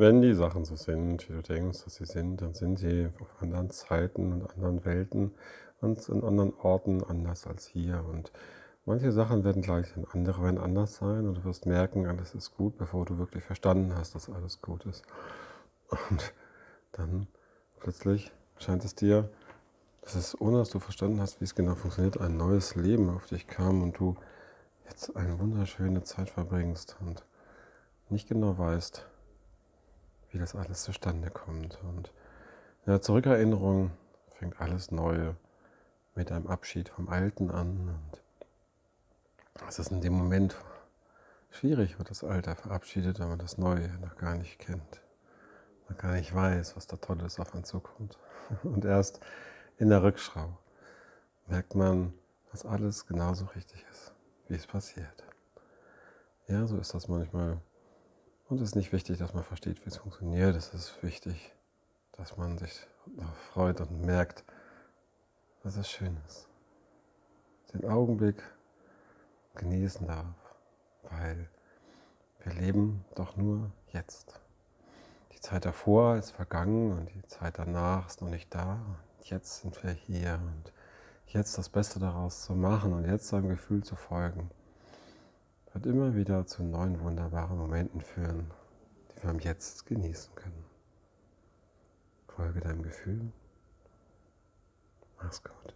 Wenn die Sachen so sind, wie du denkst, dass sie sind, dann sind sie auf anderen Zeiten und anderen Welten und in anderen Orten anders als hier. Und manche Sachen werden gleich sein, andere werden anders sein und du wirst merken, alles ist gut, bevor du wirklich verstanden hast, dass alles gut ist. Und dann plötzlich scheint es dir, dass es, ohne dass du verstanden hast, wie es genau funktioniert, ein neues Leben auf dich kam und du jetzt eine wunderschöne Zeit verbringst und nicht genau weißt, wie das alles zustande kommt. Und in der Zurückerinnerung fängt alles Neue mit einem Abschied vom Alten an. Und es ist in dem Moment schwierig, wo das Alte verabschiedet, wenn man das Neue noch gar nicht kennt. Man gar nicht weiß, was da Tolles auf einen zukommt. Und erst in der Rückschau merkt man, dass alles genauso richtig ist, wie es passiert. Ja, so ist das manchmal und es ist nicht wichtig, dass man versteht, wie es funktioniert. Es ist wichtig, dass man sich freut und merkt, dass es schön ist. Den Augenblick genießen darf, weil wir leben doch nur jetzt. Die Zeit davor ist vergangen und die Zeit danach ist noch nicht da. Und jetzt sind wir hier und jetzt das Beste daraus zu machen und jetzt seinem Gefühl zu folgen wird immer wieder zu neuen wunderbaren Momenten führen, die wir am Jetzt genießen können. Folge deinem Gefühl. Mach's gut.